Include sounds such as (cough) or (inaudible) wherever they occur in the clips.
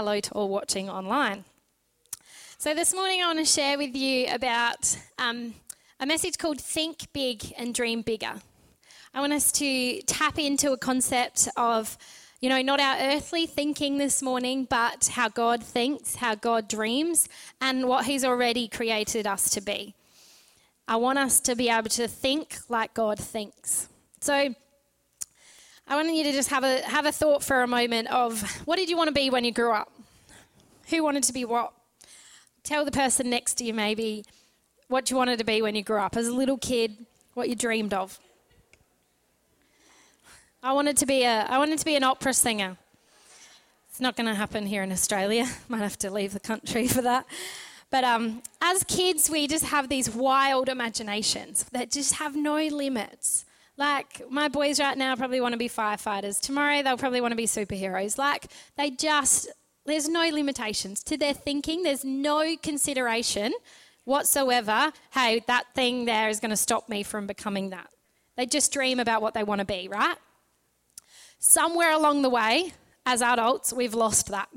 hello to all watching online. So, this morning I want to share with you about um, a message called Think Big and Dream Bigger. I want us to tap into a concept of, you know, not our earthly thinking this morning, but how God thinks, how God dreams, and what He's already created us to be. I want us to be able to think like God thinks. So, I want you to just have a have a thought for a moment of what did you want to be when you grew up? Who wanted to be what? Tell the person next to you maybe what you wanted to be when you grew up as a little kid, what you dreamed of. I wanted to be a I wanted to be an opera singer. It's not going to happen here in Australia. (laughs) Might have to leave the country for that. But um, as kids, we just have these wild imaginations that just have no limits. Like my boys right now probably want to be firefighters. Tomorrow they'll probably want to be superheroes. Like they just there's no limitations to their thinking. There's no consideration whatsoever. Hey, that thing there is going to stop me from becoming that. They just dream about what they want to be, right? Somewhere along the way, as adults, we've lost that.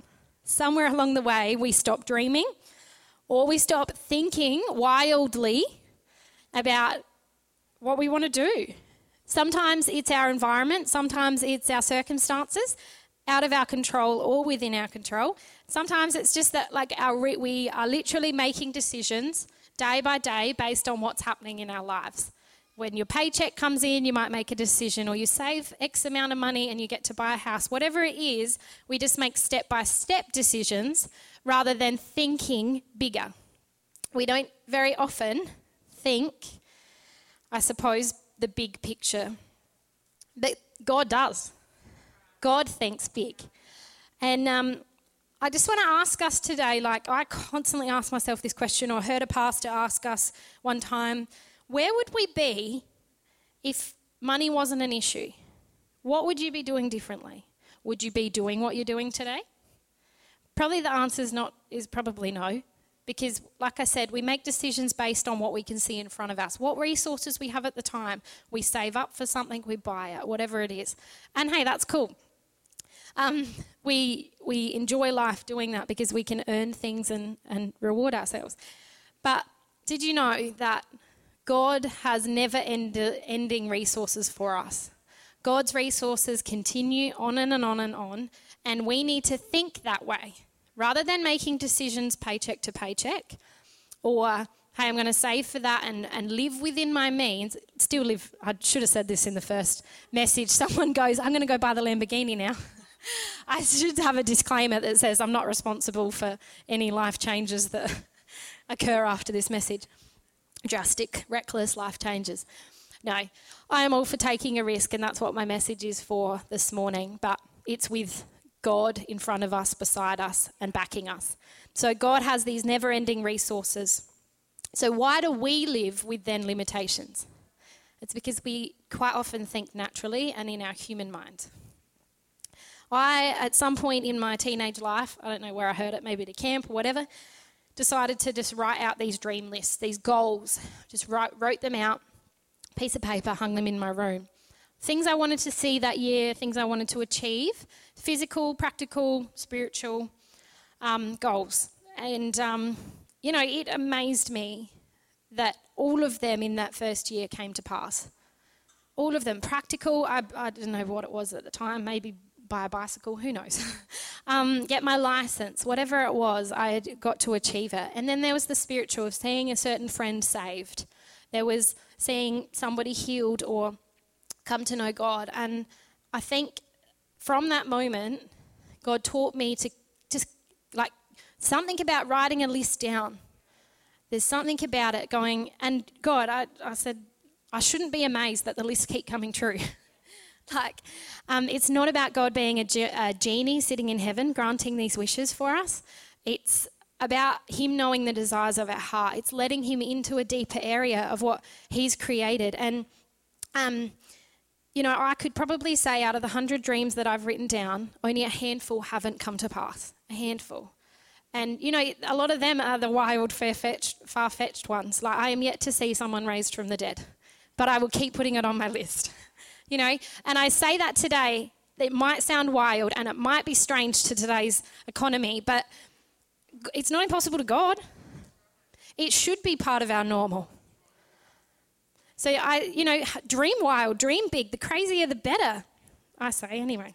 Somewhere along the way, we stop dreaming or we stop thinking wildly about what we want to do. Sometimes it's our environment, sometimes it's our circumstances out of our control or within our control. Sometimes it's just that like our we are literally making decisions day by day based on what's happening in our lives when your paycheck comes in, you might make a decision, or you save X amount of money and you get to buy a house. Whatever it is, we just make step by step decisions rather than thinking bigger. We don't very often think, I suppose, the big picture. But God does. God thinks big. And um, I just want to ask us today like, I constantly ask myself this question, or heard a pastor ask us one time where would we be if money wasn't an issue? What would you be doing differently? Would you be doing what you're doing today? Probably the answer is not is probably no because like I said, we make decisions based on what we can see in front of us. What resources we have at the time. We save up for something, we buy it, whatever it is. And hey, that's cool. Um, we we enjoy life doing that because we can earn things and, and reward ourselves. But did you know that God has never end- ending resources for us. God's resources continue on and, on and on, and we need to think that way. Rather than making decisions paycheck to paycheck, or hey, I'm going to save for that and, and live within my means, still live. I should have said this in the first message. (laughs) Someone goes, I'm going to go buy the Lamborghini now. (laughs) I should have a disclaimer that says I'm not responsible for any life changes that (laughs) occur after this message drastic, reckless life changes. No, I am all for taking a risk, and that's what my message is for this morning. But it's with God in front of us, beside us, and backing us. So God has these never ending resources. So why do we live with then limitations? It's because we quite often think naturally and in our human mind. I, at some point in my teenage life, I don't know where I heard it, maybe at a camp or whatever, decided to just write out these dream lists, these goals, just write, wrote them out, piece of paper, hung them in my room. Things I wanted to see that year, things I wanted to achieve, physical, practical, spiritual um, goals. And, um, you know, it amazed me that all of them in that first year came to pass. All of them. Practical, I, I don't know what it was at the time, maybe buy a bicycle, who knows? (laughs) um, get my license, whatever it was, I got to achieve it. And then there was the spiritual of seeing a certain friend saved. There was seeing somebody healed or come to know God. And I think from that moment, God taught me to just like something about writing a list down. There's something about it going, and God, I, I said, I shouldn't be amazed that the lists keep coming true. (laughs) like, um, it's not about God being a, ge- a genie sitting in heaven granting these wishes for us. It's about Him knowing the desires of our heart. It's letting Him into a deeper area of what He's created. And, um, you know, I could probably say out of the hundred dreams that I've written down, only a handful haven't come to pass. A handful. And, you know, a lot of them are the wild, far fetched ones. Like, I am yet to see someone raised from the dead, but I will keep putting it on my list. (laughs) you know. And I say that today it might sound wild and it might be strange to today's economy, but it's not impossible to God. It should be part of our normal. So I, you know, dream wild, dream big. The crazier, the better. I say anyway.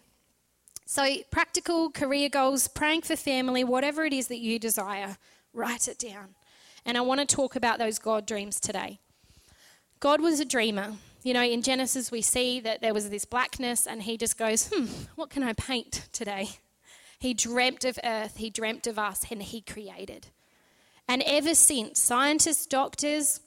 So practical career goals, praying for family, whatever it is that you desire, write it down. And I want to talk about those God dreams today. God was a dreamer. You know, in Genesis, we see that there was this blackness, and he just goes, Hmm, what can I paint today? He dreamt of earth, he dreamt of us, and he created. And ever since, scientists, doctors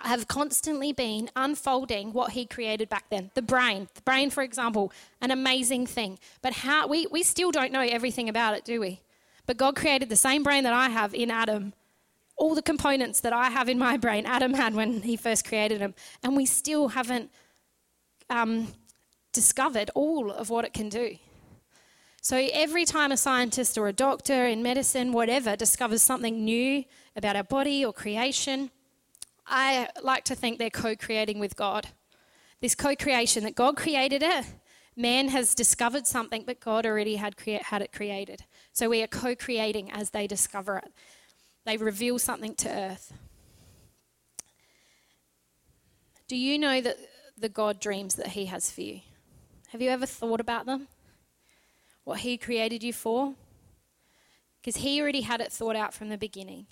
have constantly been unfolding what he created back then. The brain, the brain, for example, an amazing thing. But how we, we still don't know everything about it, do we? But God created the same brain that I have in Adam all the components that I have in my brain, Adam had when he first created him. and we still haven't um, discovered all of what it can do. So every time a scientist or a doctor in medicine, whatever, discovers something new about our body or creation, I like to think they're co creating with God. This co creation that God created it, man has discovered something, but God already had, crea- had it created. So we are co creating as they discover it. They reveal something to earth. Do you know that the God dreams that He has for you? Have you ever thought about them? What He created you for? Because He already had it thought out from the beginning,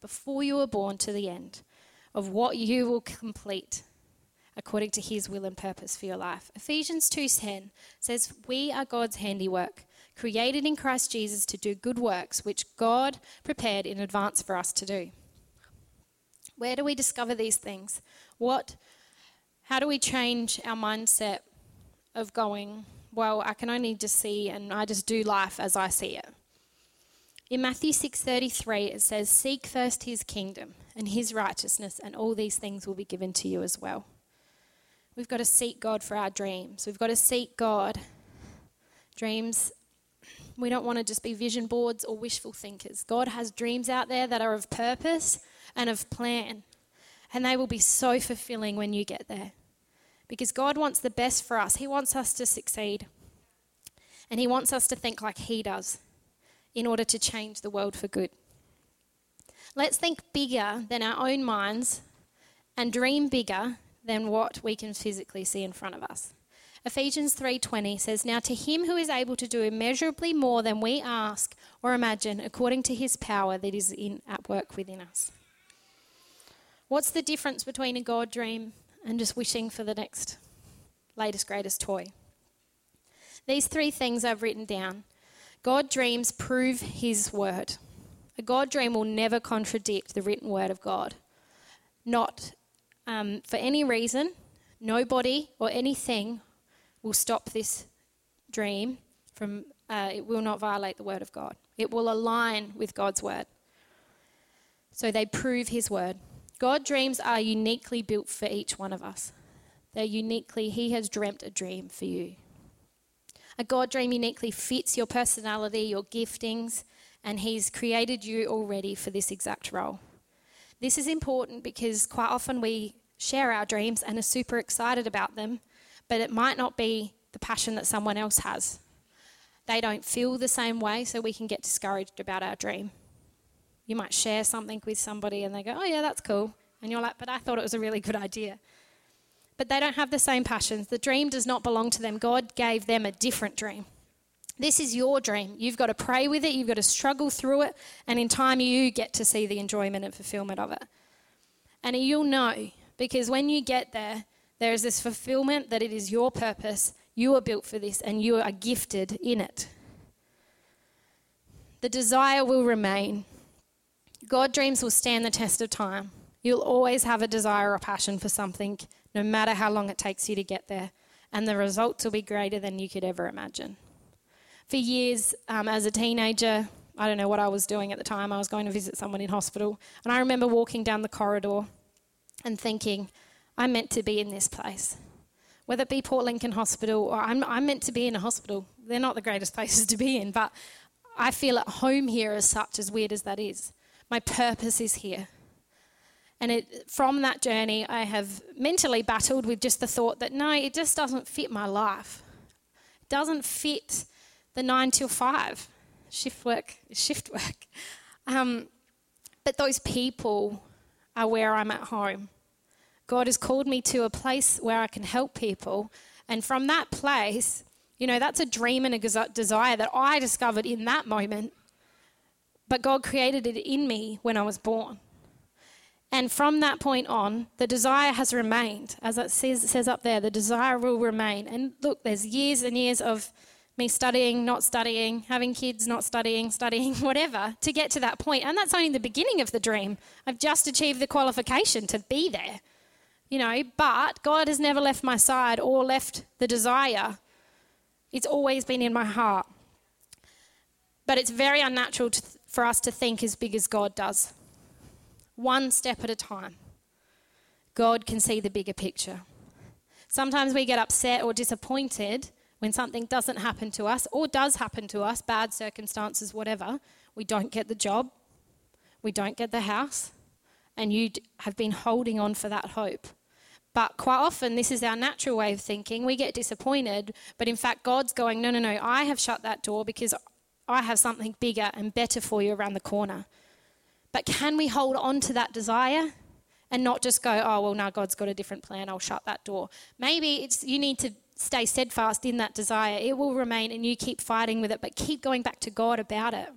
before you were born to the end, of what you will complete according to His will and purpose for your life. Ephesians 2:10 says, "We are God's handiwork, created in Christ Jesus to do good works, which God prepared in advance for us to do. Where do we discover these things? What, how do we change our mindset of going, well, I can only just see and I just do life as I see it? In Matthew 6:33 it says seek first his kingdom and his righteousness and all these things will be given to you as well. We've got to seek God for our dreams. We've got to seek God. Dreams we don't want to just be vision boards or wishful thinkers. God has dreams out there that are of purpose and of plan. And they will be so fulfilling when you get there. Because God wants the best for us. He wants us to succeed. And He wants us to think like He does in order to change the world for good. Let's think bigger than our own minds and dream bigger than what we can physically see in front of us. Ephesians 3:20 says, "Now to him who is able to do immeasurably more than we ask or imagine, according to his power that is in at work within us." What's the difference between a God dream and just wishing for the next latest greatest toy? These three things I've written down. God dreams prove his word. A God dream will never contradict the written word of God. Not um, for any reason, nobody or anything will stop this dream from, uh, it will not violate the word of God. It will align with God's word. So they prove his word. God dreams are uniquely built for each one of us. They're uniquely, he has dreamt a dream for you. A God dream uniquely fits your personality, your giftings, and he's created you already for this exact role. This is important because quite often we share our dreams and are super excited about them, but it might not be the passion that someone else has. They don't feel the same way, so we can get discouraged about our dream. You might share something with somebody and they go, Oh, yeah, that's cool. And you're like, But I thought it was a really good idea. But they don't have the same passions. The dream does not belong to them. God gave them a different dream. This is your dream. You've got to pray with it, you've got to struggle through it, and in time you get to see the enjoyment and fulfillment of it. And you'll know because when you get there, there is this fulfillment that it is your purpose. You are built for this and you are gifted in it. The desire will remain. God dreams will stand the test of time. You'll always have a desire or passion for something, no matter how long it takes you to get there. And the results will be greater than you could ever imagine. For years, um, as a teenager, I don't know what I was doing at the time. I was going to visit someone in hospital. And I remember walking down the corridor and thinking, I'm meant to be in this place. Whether it be Port Lincoln Hospital or I'm, I'm meant to be in a hospital. They're not the greatest (laughs) places to be in, but I feel at home here as such, as weird as that is. My purpose is here. And it, from that journey, I have mentally battled with just the thought that no, it just doesn't fit my life. It doesn't fit the nine till five. Shift work shift work. Um, but those people are where I'm at home. God has called me to a place where I can help people. And from that place, you know, that's a dream and a desire that I discovered in that moment. But God created it in me when I was born. And from that point on, the desire has remained. As it says, it says up there, the desire will remain. And look, there's years and years of me studying, not studying, having kids, not studying, studying, (laughs) whatever, to get to that point. And that's only the beginning of the dream. I've just achieved the qualification to be there, you know, but God has never left my side or left the desire. It's always been in my heart. But it's very unnatural to, for us to think as big as God does one step at a time. God can see the bigger picture. Sometimes we get upset or disappointed when something doesn't happen to us or does happen to us, bad circumstances, whatever. We don't get the job, we don't get the house, and you have been holding on for that hope. But quite often, this is our natural way of thinking. We get disappointed, but in fact, God's going, No, no, no, I have shut that door because I have something bigger and better for you around the corner. But can we hold on to that desire and not just go, oh, well, now God's got a different plan, I'll shut that door? Maybe it's you need to stay steadfast in that desire. It will remain and you keep fighting with it, but keep going back to God about it.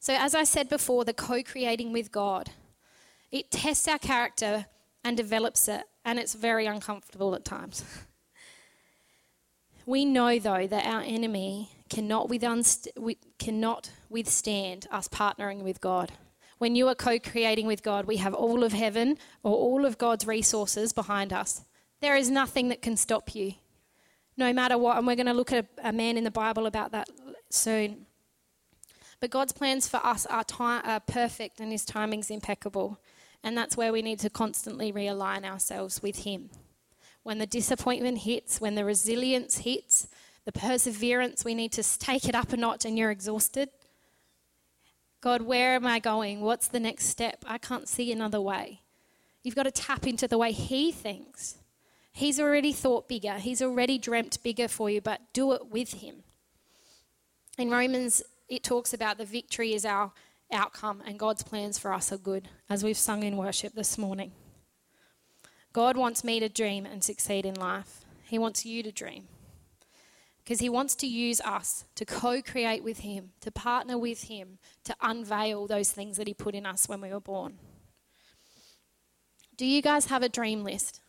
So, as I said before, the co creating with God, it tests our character and develops it, and it's very uncomfortable at times. (laughs) We know, though, that our enemy cannot, with unst- cannot withstand us partnering with God. When you are co creating with God, we have all of heaven or all of God's resources behind us. There is nothing that can stop you, no matter what. And we're going to look at a, a man in the Bible about that soon. But God's plans for us are, time, are perfect and His timing's impeccable. And that's where we need to constantly realign ourselves with Him. When the disappointment hits, when the resilience hits, the perseverance, we need to take it up a notch and you're exhausted. God, where am I going? What's the next step? I can't see another way. You've got to tap into the way He thinks. He's already thought bigger, He's already dreamt bigger for you, but do it with Him. In Romans, it talks about the victory is our outcome and God's plans for us are good, as we've sung in worship this morning. God wants me to dream and succeed in life. He wants you to dream because He wants to use us to co create with Him, to partner with Him, to unveil those things that He put in us when we were born. Do you guys have a dream list?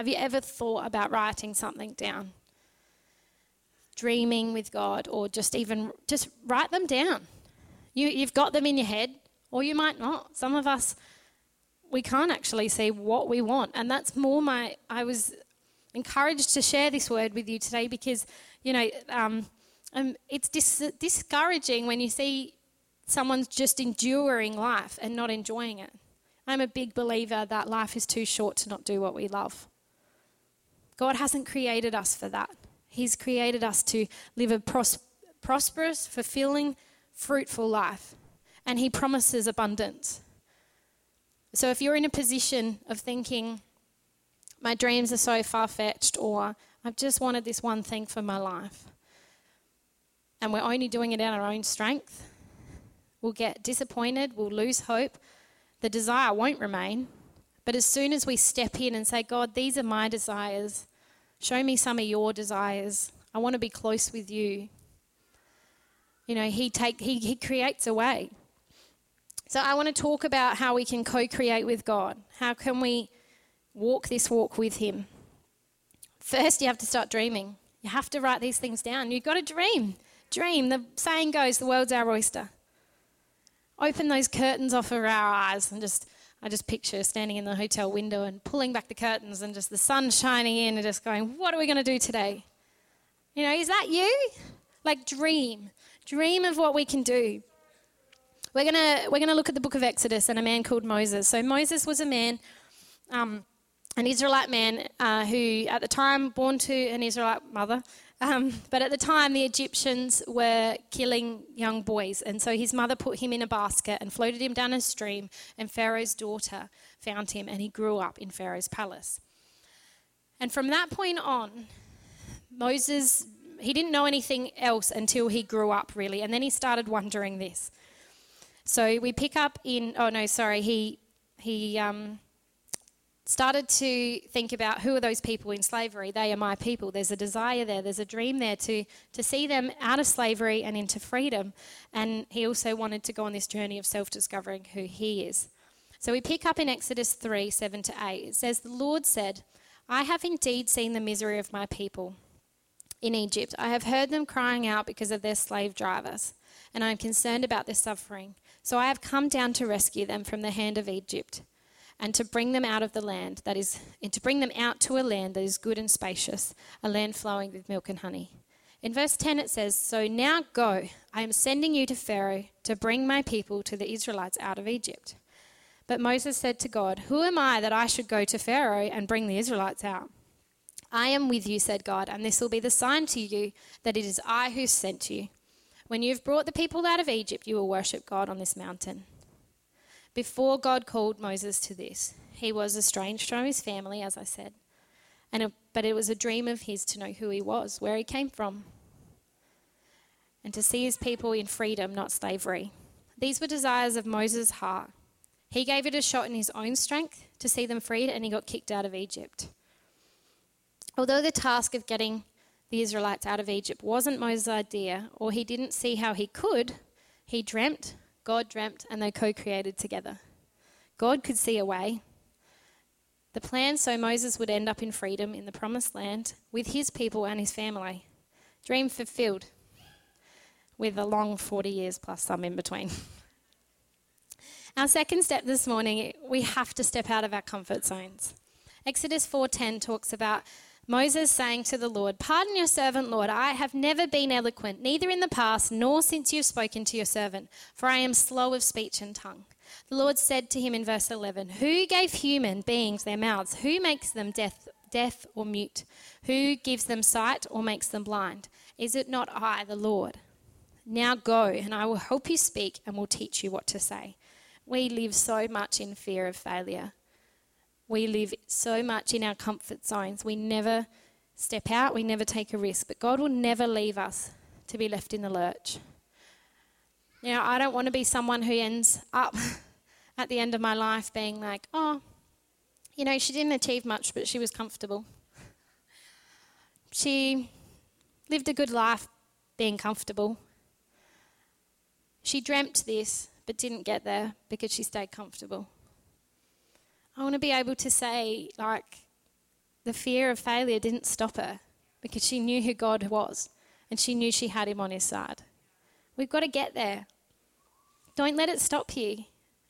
Have you ever thought about writing something down? Dreaming with God, or just even just write them down. You, you've got them in your head, or you might not. Some of us, we can't actually see what we want. And that's more my, I was encouraged to share this word with you today because you know, um, um, it's dis- discouraging when you see someone's just enduring life and not enjoying it. I'm a big believer that life is too short to not do what we love. God hasn't created us for that. He's created us to live a pros- prosperous, fulfilling, fruitful life. And He promises abundance. So if you're in a position of thinking, my dreams are so far fetched, or I've just wanted this one thing for my life. And we're only doing it of our own strength. We'll get disappointed, we'll lose hope. The desire won't remain. But as soon as we step in and say, God, these are my desires, show me some of your desires. I want to be close with you. You know, he take he, he creates a way. So I want to talk about how we can co-create with God. How can we walk this walk with him? First, you have to start dreaming. You have to write these things down. You've got to dream. Dream. The saying goes, the world's our oyster. Open those curtains off of our eyes and just, I just picture standing in the hotel window and pulling back the curtains and just the sun shining in and just going, what are we going to do today? You know, is that you? Like dream. Dream of what we can do. We're gonna we're gonna look at the book of Exodus and a man called Moses. So Moses was a man um, an Israelite man uh, who, at the time, born to an Israelite mother, um, but at the time, the Egyptians were killing young boys. And so his mother put him in a basket and floated him down a stream, and Pharaoh's daughter found him, and he grew up in Pharaoh's palace. And from that point on, Moses he didn't know anything else until he grew up, really. And then he started wondering this. So we pick up in, oh no, sorry, he, he um, started to think about who are those people in slavery? They are my people. There's a desire there, there's a dream there to, to see them out of slavery and into freedom. And he also wanted to go on this journey of self discovering who he is. So we pick up in Exodus 3 7 to 8. It says, The Lord said, I have indeed seen the misery of my people in Egypt. I have heard them crying out because of their slave drivers, and I am concerned about their suffering. So I have come down to rescue them from the hand of Egypt and to bring them out of the land that is and to bring them out to a land that is good and spacious, a land flowing with milk and honey. In verse 10 it says, "So now go, I am sending you to Pharaoh to bring my people to the Israelites out of Egypt." But Moses said to God, "Who am I that I should go to Pharaoh and bring the Israelites out?" I am with you, said God, and this will be the sign to you that it is I who sent you. When you have brought the people out of Egypt, you will worship God on this mountain. Before God called Moses to this, he was estranged from his family, as I said, and it, but it was a dream of his to know who he was, where he came from, and to see his people in freedom, not slavery. These were desires of Moses' heart. He gave it a shot in his own strength to see them freed, and he got kicked out of Egypt. Although the task of getting the Israelites out of Egypt wasn't Moses' idea, or he didn't see how he could, he dreamt, God dreamt, and they co created together. God could see a way. The plan so Moses would end up in freedom in the promised land with his people and his family. Dream fulfilled, with a long 40 years plus some in between. (laughs) Our second step this morning, we have to step out of our comfort zones. Exodus 4:10 talks about Moses saying to the Lord, Pardon your servant, Lord, I have never been eloquent, neither in the past nor since you have spoken to your servant, for I am slow of speech and tongue. The Lord said to him in verse 11, Who gave human beings their mouths? Who makes them deaf, deaf or mute? Who gives them sight or makes them blind? Is it not I, the Lord? Now go, and I will help you speak and will teach you what to say. We live so much in fear of failure. We live so much in our comfort zones. We never step out, we never take a risk. But God will never leave us to be left in the lurch. Now, I don't want to be someone who ends up (laughs) at the end of my life being like, oh, you know, she didn't achieve much, but she was comfortable. She lived a good life being comfortable. She dreamt this, but didn't get there because she stayed comfortable. I want to be able to say, like, the fear of failure didn't stop her because she knew who God was and she knew she had him on his side. We've got to get there. Don't let it stop you.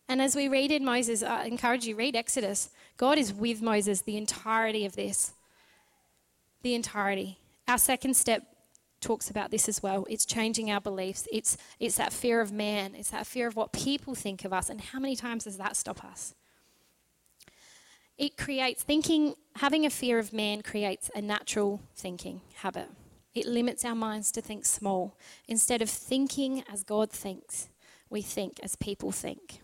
And as we read in Moses, I encourage you, read Exodus. God is with Moses the entirety of this. The entirety. Our second step talks about this as well. It's changing our beliefs. It's, it's that fear of man. It's that fear of what people think of us. And how many times does that stop us? It creates thinking, having a fear of man creates a natural thinking habit. It limits our minds to think small. Instead of thinking as God thinks, we think as people think.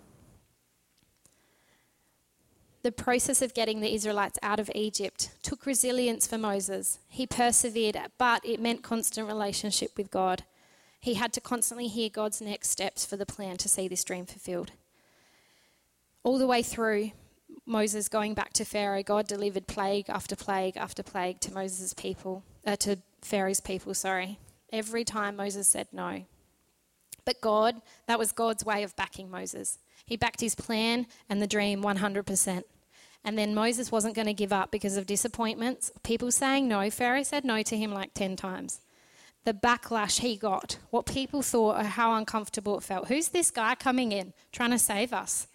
The process of getting the Israelites out of Egypt took resilience for Moses. He persevered, but it meant constant relationship with God. He had to constantly hear God's next steps for the plan to see this dream fulfilled. All the way through, Moses going back to Pharaoh, God delivered plague after plague after plague to Moses' people, uh, to Pharaoh's people, sorry. Every time Moses said no. But God, that was God's way of backing Moses. He backed his plan and the dream 100%. And then Moses wasn't going to give up because of disappointments, people saying no. Pharaoh said no to him like 10 times. The backlash he got, what people thought, or how uncomfortable it felt. Who's this guy coming in trying to save us?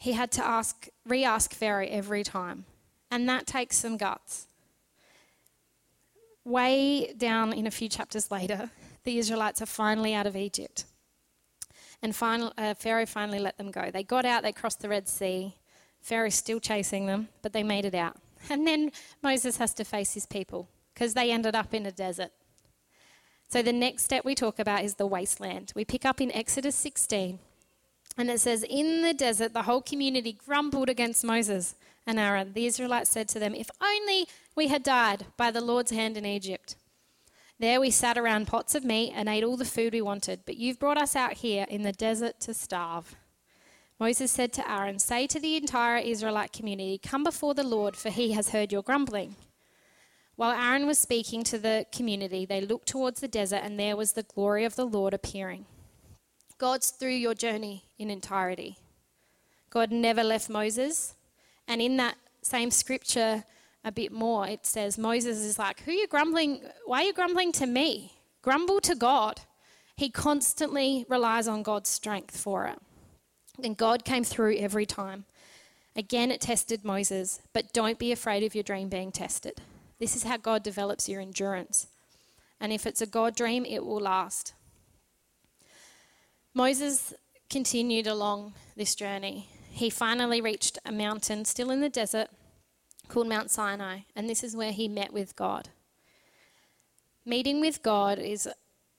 He had to ask, re-ask Pharaoh every time. And that takes some guts. Way down in a few chapters later, the Israelites are finally out of Egypt. And uh, Pharaoh finally let them go. They got out, they crossed the Red Sea. Pharaoh's still chasing them, but they made it out. And then Moses has to face his people because they ended up in a desert. So the next step we talk about is the wasteland. We pick up in Exodus 16, and it says, In the desert, the whole community grumbled against Moses and Aaron. The Israelites said to them, If only we had died by the Lord's hand in Egypt. There we sat around pots of meat and ate all the food we wanted, but you've brought us out here in the desert to starve. Moses said to Aaron, Say to the entire Israelite community, Come before the Lord, for he has heard your grumbling. While Aaron was speaking to the community, they looked towards the desert, and there was the glory of the Lord appearing. God's through your journey in entirety. God never left Moses. And in that same scripture, a bit more, it says, Moses is like, Who are you grumbling? Why are you grumbling to me? Grumble to God. He constantly relies on God's strength for it. And God came through every time. Again, it tested Moses, but don't be afraid of your dream being tested. This is how God develops your endurance. And if it's a God dream, it will last. Moses continued along this journey. He finally reached a mountain still in the desert called Mount Sinai, and this is where he met with God. Meeting with God is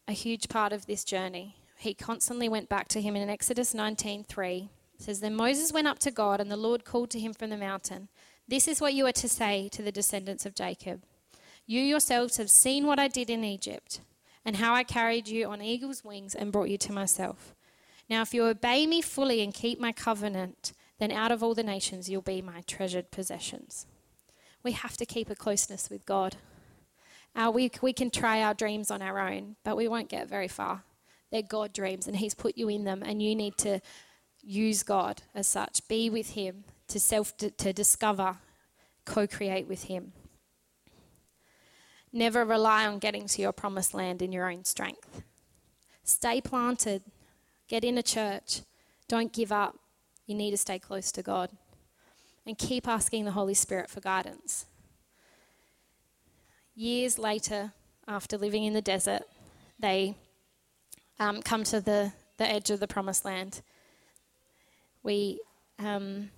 a huge part of this journey. He constantly went back to him in Exodus 19:3. says then Moses went up to God and the Lord called to him from the mountain. This is what you are to say to the descendants of Jacob. You yourselves have seen what I did in Egypt and how I carried you on eagle's wings and brought you to myself. Now, if you obey me fully and keep my covenant, then out of all the nations you'll be my treasured possessions. We have to keep a closeness with God. Uh, we, we can try our dreams on our own, but we won't get very far. They're God dreams, and He's put you in them, and you need to use God as such. Be with Him to self to discover, co-create with Him. Never rely on getting to your promised land in your own strength. Stay planted. Get in a church. Don't give up. You need to stay close to God. And keep asking the Holy Spirit for guidance. Years later, after living in the desert, they um, come to the, the edge of the promised land. We, um,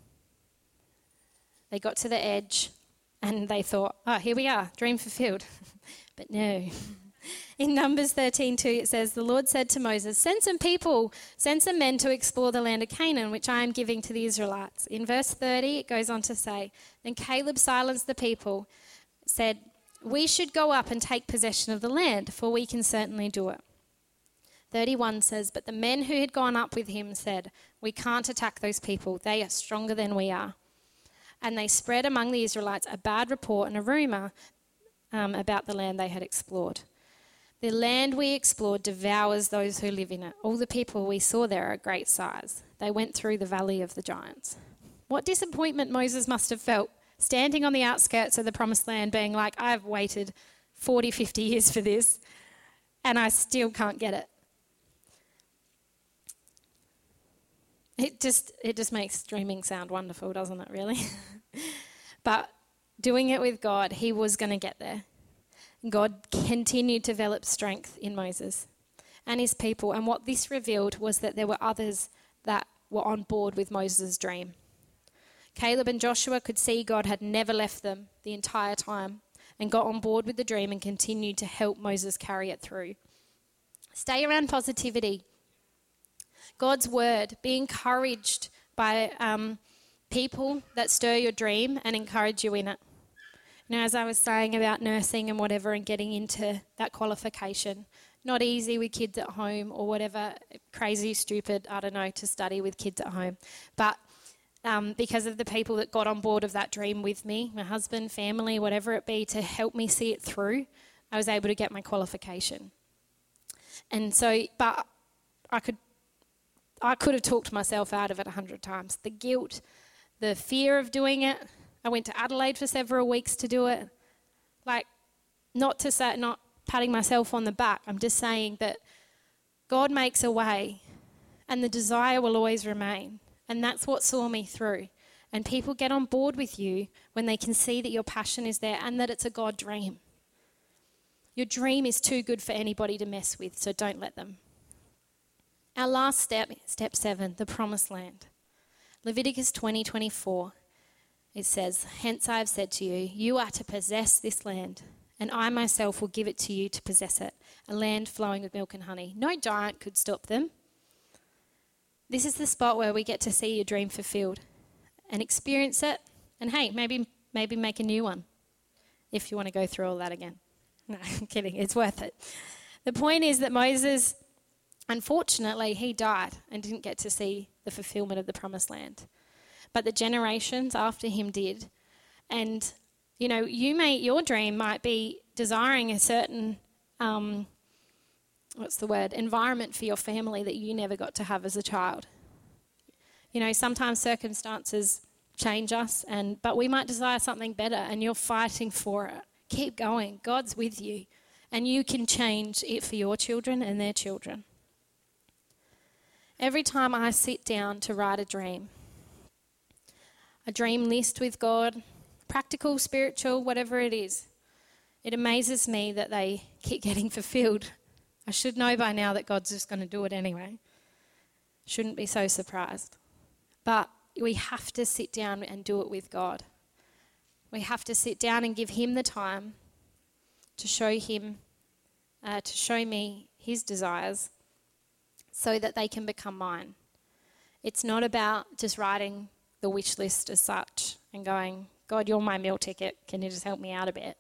they got to the edge and they thought, oh, here we are, dream fulfilled. (laughs) but no. In Numbers 13:2 it says, The Lord said to Moses, Send some people, send some men to explore the land of Canaan, which I am giving to the Israelites. In verse 30, it goes on to say, Then Caleb silenced the people, said, We should go up and take possession of the land, for we can certainly do it. 31 says, But the men who had gone up with him said, We can't attack those people. They are stronger than we are. And they spread among the Israelites a bad report and a rumor um, about the land they had explored. The land we explored devours those who live in it. All the people we saw there are great size. They went through the valley of the giants. What disappointment Moses must have felt standing on the outskirts of the promised land, being like, I've waited 40, 50 years for this, and I still can't get it. It just it just makes dreaming sound wonderful, doesn't it? Really, (laughs) but doing it with God, He was going to get there. God continued to develop strength in Moses and his people, and what this revealed was that there were others that were on board with Moses' dream. Caleb and Joshua could see God had never left them the entire time and got on board with the dream and continued to help Moses carry it through. Stay around positivity. God's word. Be encouraged by um, people that stir your dream and encourage you in it. Know, as I was saying about nursing and whatever and getting into that qualification, not easy with kids at home or whatever, crazy, stupid, I don't know, to study with kids at home. But um, because of the people that got on board of that dream with me, my husband, family, whatever it be, to help me see it through, I was able to get my qualification. And so, but I could I could have talked myself out of it a hundred times. The guilt, the fear of doing it. I went to Adelaide for several weeks to do it. Like, not to say, not patting myself on the back. I'm just saying that God makes a way, and the desire will always remain. And that's what saw me through. And people get on board with you when they can see that your passion is there and that it's a God dream. Your dream is too good for anybody to mess with, so don't let them. Our last step, step seven, the promised land. Leviticus 20 24. It says, Hence I have said to you, you are to possess this land, and I myself will give it to you to possess it, a land flowing with milk and honey. No giant could stop them. This is the spot where we get to see your dream fulfilled and experience it And hey, maybe maybe make a new one if you want to go through all that again. (laughs) No, I'm kidding. It's worth it. The point is that Moses, unfortunately, he died and didn't get to see the fulfillment of the promised land. But the generations after him did. And, you know, you may, your dream might be desiring a certain, um, what's the word, environment for your family that you never got to have as a child. You know, sometimes circumstances change us, and but we might desire something better, and you're fighting for it. Keep going. God's with you, and you can change it for your children and their children. Every time I sit down to write a dream, a dream list with God, practical, spiritual, whatever it is, it amazes me that they keep getting (laughs) fulfilled. I should know by now that God's just going to do it anyway. Shouldn't be so surprised. But we have to sit down and do it with God. We have to sit down and give Him the time to show Him, uh, to show me His desires so that they can become mine. It's not about just writing the wish list as such and going, God, you're my meal ticket. Can you just help me out a bit?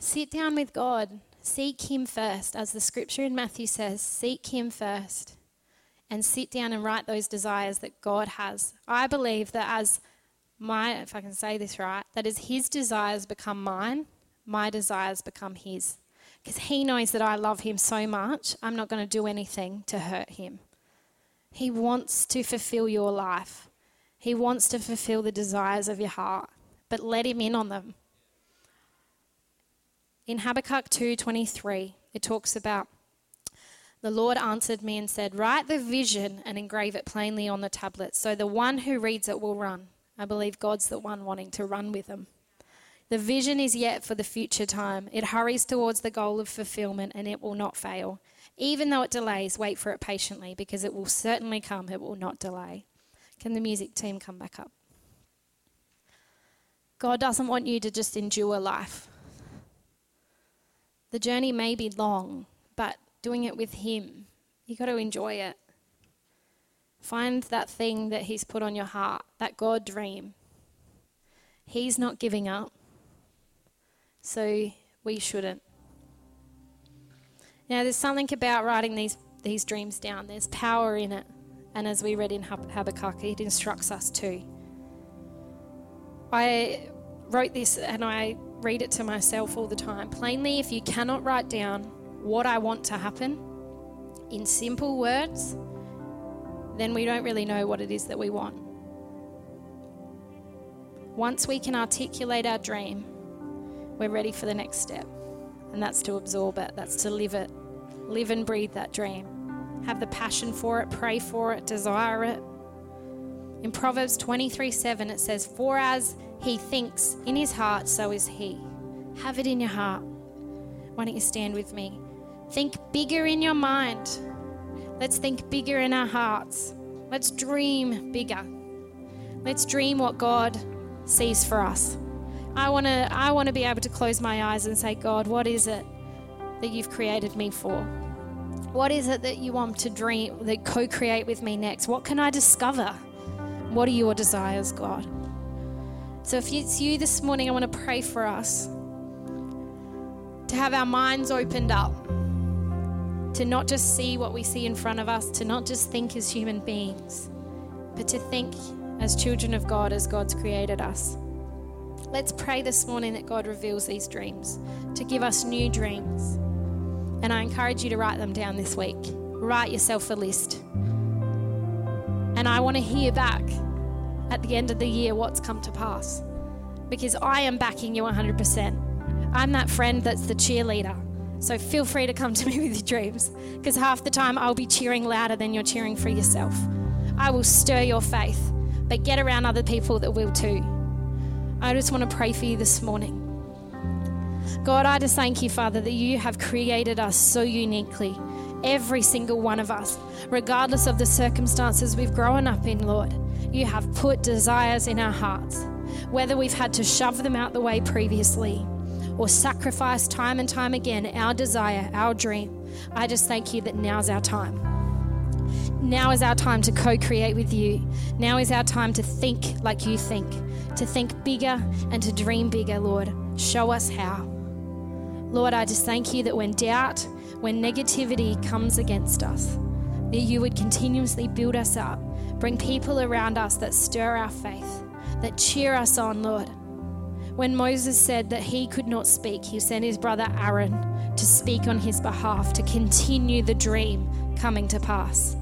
Sit down with God. Seek Him first. As the scripture in Matthew says, seek Him first and sit down and write those desires that God has. I believe that as my, if I can say this right, that as His desires become mine, my desires become His. Because He knows that I love Him so much, I'm not going to do anything to hurt Him. He wants to fulfill your life, He wants to fulfill the desires of your heart, but let Him in on them. In Habakkuk 2:23, it talks about the Lord answered me and said, Write the vision and engrave it plainly on the tablet, so the one who reads it will run. I believe God's the one wanting to run with them. The vision is yet for the future time. It hurries towards the goal of fulfillment and it will not fail. Even though it delays, wait for it patiently because it will certainly come. It will not delay. Can the music team come back up? God doesn't want you to just endure life. The journey may be long, but doing it with Him. you've got to enjoy it. Find that thing that He's put on your heart, that God dream. He's not giving up, so we shouldn't. Now, there's something about writing these, these dreams down, there's power in it. And as we read in Habakkuk, it instructs us too. I wrote this and I read it to myself all the time. Plainly, if you cannot write down what I want to happen in simple words, then we don't really know what it is that we want. Once we can articulate our dream, we're ready for the next step. And that's to absorb it, that's to live it, live and breathe that dream. Have the passion for it, pray for it, desire it. In Proverbs 23 7, it says, For as he thinks in his heart, so is he. Have it in your heart. Why don't you stand with me? Think bigger in your mind. Let's think bigger in our hearts. Let's dream bigger. Let's dream what God sees for us. I want to I want to be able to close my eyes and say, God, what is it that you've created me for? What is it that you want to dream, that co-create with me next? What can I discover? What are your desires, God? So if it's you this morning, I want to pray for us to have our minds opened up to not just see what we see in front of us, to not just think as human beings, but to think as children of God as God's created us. Let's pray this morning that God reveals these dreams, to give us new dreams. And I encourage you to write them down this week. Write yourself a list. And I want to hear back at the end of the year what's come to pass. Because I am backing you 100%. I'm that friend that's the cheerleader. So feel free to come (laughs) to me with your dreams because half the time I'll be cheering louder than you're cheering for yourself. I will stir your faith, but get around other people that will too. I just want to pray for you this morning. God, I just thank you, Father, that you have created us so uniquely, every single one of us, regardless of the circumstances we've grown up in, Lord. You have put desires in our hearts, whether we've had to shove them out the way previously or sacrifice time and time again our desire, our dream. I just thank you that now's our time. Now is our time to co create with you. Now is our time to think like you think, to think bigger and to dream bigger, Lord. Show us how. Lord, I just thank you that when doubt, when negativity comes against us, that you would continuously build us up, bring people around us that stir our faith, that cheer us on, Lord. When Moses said that he could not speak, he sent his brother Aaron to speak on his behalf, to continue the dream coming to pass.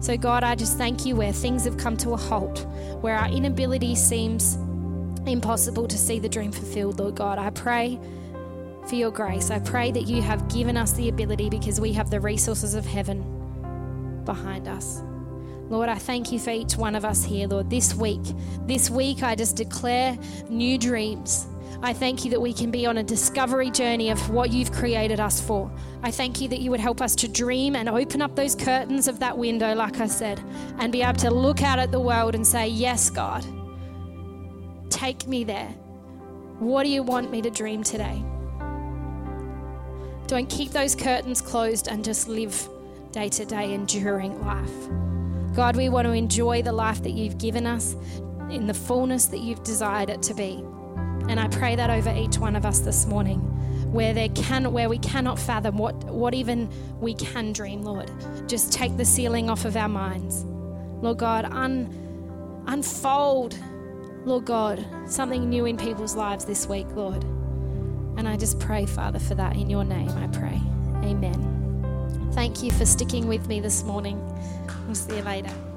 So, God, I just thank you where things have come to a halt, where our inability seems impossible to see the dream fulfilled, Lord God. I pray for your grace. I pray that you have given us the ability because we have the resources of heaven behind us. Lord, I thank you for each one of us here, Lord. This week, this week, I just declare new dreams. I thank you that we can be on a discovery journey of what you've created us for. I thank you that you would help us to dream and open up those curtains of that window, like I said, and be able to look out at the world and say, Yes, God, take me there. What do you want me to dream today? Don't keep those curtains closed and just live day to day, enduring life. God, we want to enjoy the life that you've given us in the fullness that you've desired it to be. And I pray that over each one of us this morning, where there can where we cannot fathom what what even we can dream, Lord. Just take the ceiling off of our minds. Lord God, un, unfold, Lord God, something new in people's lives this week, Lord. And I just pray, Father, for that in your name, I pray. Amen. Thank you for sticking with me this morning. We'll see you later.